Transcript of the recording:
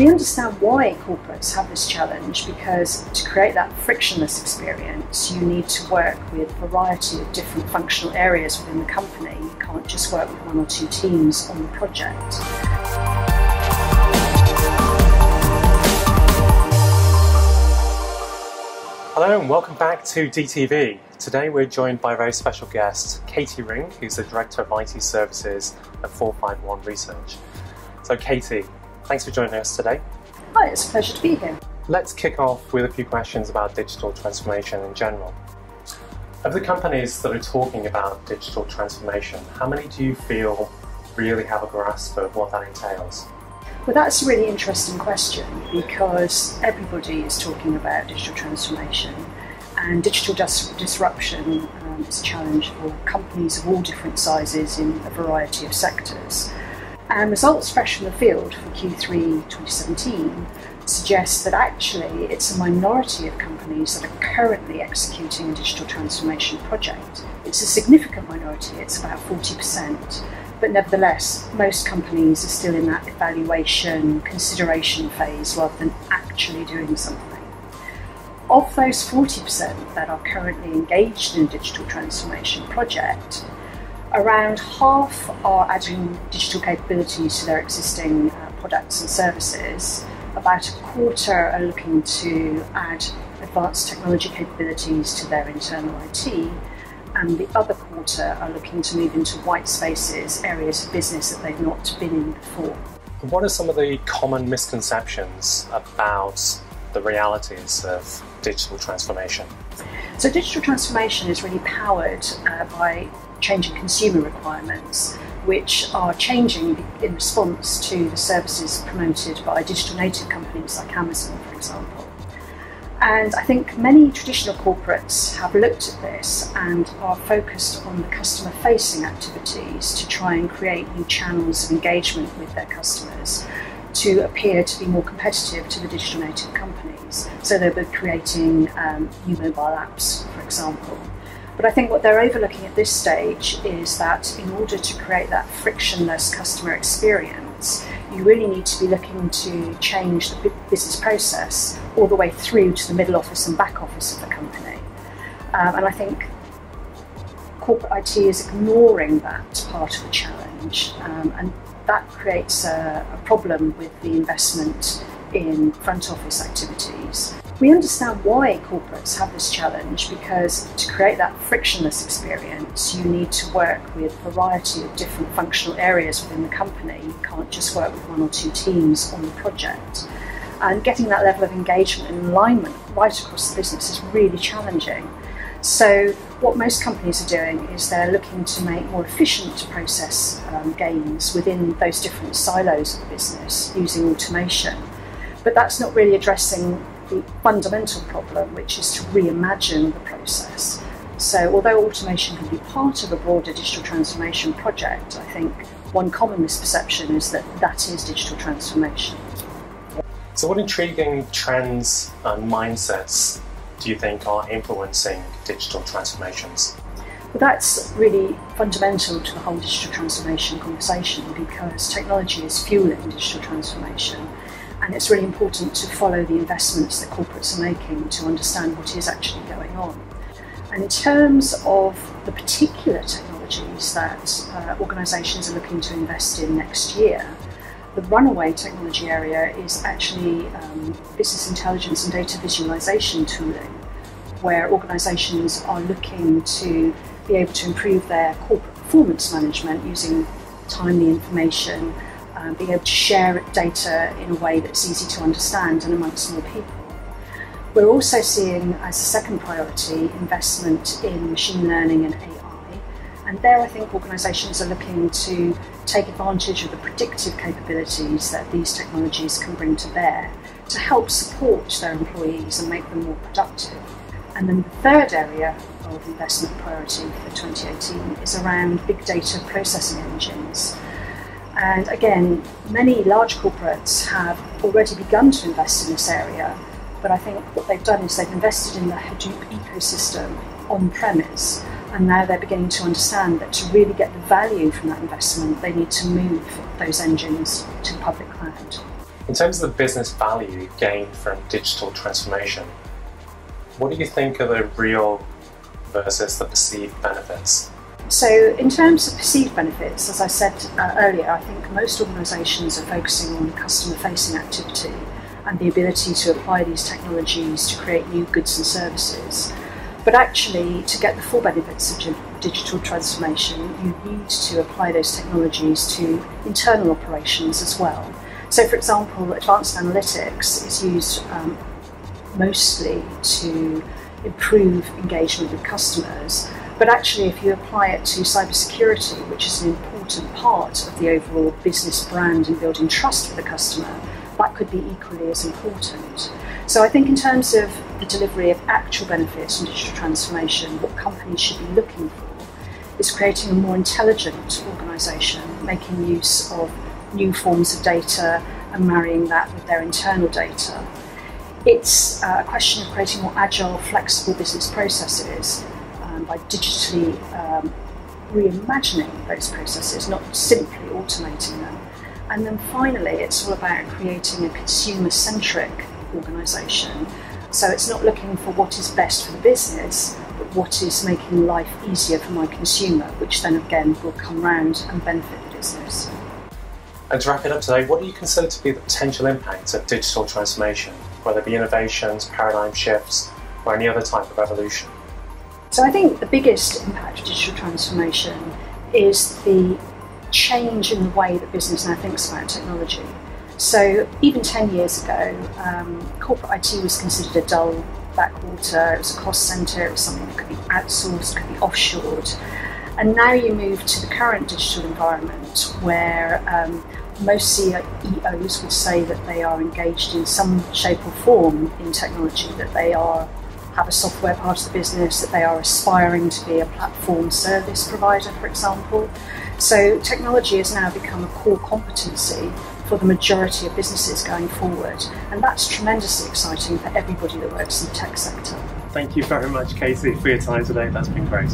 We understand why corporates have this challenge because to create that frictionless experience, you need to work with a variety of different functional areas within the company. You can't just work with one or two teams on the project. Hello and welcome back to DTV. Today we're joined by a very special guest, Katie Ring, who's the Director of IT Services at 451 Research. So Katie, thanks for joining us today. Hi, it's a pleasure to be here. Let's kick off with a few questions about digital transformation in general. Of the companies that are talking about digital transformation, how many do you feel really have a grasp of what that entails? Well, that's a really interesting question because everybody is talking about digital transformation, and digital dis- disruption um, is a challenge for companies of all different sizes in a variety of sectors. And results fresh from the field for Q3 2017 suggest that actually it's a minority of companies that are currently executing a digital transformation project. It's a significant minority, it's about 40%. But nevertheless, most companies are still in that evaluation, consideration phase rather than actually doing something. Of those 40% that are currently engaged in a digital transformation project, around half are adding digital capabilities to their existing uh, products and services. About a quarter are looking to add advanced technology capabilities to their internal IT, and the other quarter are looking to move into white spaces, areas of business that they've not been in before. What are some of the common misconceptions about the realities of digital transformation? So, digital transformation is really powered uh, by changing consumer requirements, which are changing in response to the services promoted by digital native companies like Amazon, for example. And I think many traditional corporates have looked at this and are focused on the customer facing activities to try and create new channels of engagement with their customers to appear to be more competitive to the digital native companies. So they'll be creating um, new mobile apps, for example. But I think what they're overlooking at this stage is that in order to create that frictionless customer experience, you really need to be looking to change the business process all the way through to the middle office and back office of the company. Um, and I think corporate IT is ignoring that part of the challenge, um, and that creates a, a problem with the investment in front office activities. We understand why corporates have this challenge because to create that frictionless experience, you need to work with a variety of different functional areas within the company. You can't just work with one or two teams on the project. And getting that level of engagement and alignment right across the business is really challenging. So, what most companies are doing is they're looking to make more efficient process um, gains within those different silos of the business using automation. But that's not really addressing the fundamental problem, which is to reimagine the process. So, although automation can be part of a broader digital transformation project, I think one common misperception is that that is digital transformation. So, what intriguing trends and mindsets do you think are influencing digital transformations? Well, that's really fundamental to the whole digital transformation conversation because technology is fueling digital transformation and it's really important to follow the investments that corporates are making to understand what is actually going on. And in terms of the particular technologies that uh, organisations are looking to invest in next year, the runaway technology area is actually um, business intelligence and data visualization tooling, where organisations are looking to be able to improve their corporate performance management using timely information um, being able to share data in a way that's easy to understand and amongst more people. We're also seeing, as a second priority, investment in machine learning and AI. And there, I think organisations are looking to take advantage of the predictive capabilities that these technologies can bring to bear to help support their employees and make them more productive. And then the third area of investment priority for 2018 is around big data processing engines. And again, many large corporates have already begun to invest in this area, but I think what they've done is they've invested in the Hadoop ecosystem on premise, and now they're beginning to understand that to really get the value from that investment, they need to move those engines to the public cloud. In terms of the business value gained from digital transformation, what do you think are the real versus the perceived benefits? So, in terms of perceived benefits, as I said uh, earlier, I think most organisations are focusing on customer facing activity and the ability to apply these technologies to create new goods and services. But actually, to get the full benefits of digital transformation, you need to apply those technologies to internal operations as well. So, for example, advanced analytics is used um, mostly to improve engagement with customers. But actually, if you apply it to cybersecurity, which is an important part of the overall business brand and building trust for the customer, that could be equally as important. So I think in terms of the delivery of actual benefits from digital transformation, what companies should be looking for is creating a more intelligent organisation, making use of new forms of data and marrying that with their internal data. It's uh, a question of creating more agile, flexible business processes by digitally um, reimagining those processes, not simply automating them. And then finally, it's all about creating a consumer centric organisation. So it's not looking for what is best for the business, but what is making life easier for my consumer, which then again will come round and benefit the business. And to wrap it up today, what do you consider to be the potential impacts of digital transformation, whether it be innovations, paradigm shifts, or any other type of evolution? So I think the biggest impact of digital transformation is the change in the way that business now thinks about technology. So even 10 years ago, um, corporate IT was considered a dull backwater, it was a cost centre, it was something that could be outsourced, could be offshored. And now you move to the current digital environment where um, most CEOs would say that they are engaged in some shape or form in technology, that they are have a software part of the business, that they are aspiring to be a platform service provider, for example. So technology has now become a core competency for the majority of businesses going forward, and that's tremendously exciting for everybody that works in the tech sector. Thank you very much, Katie, for your time today. That's been great.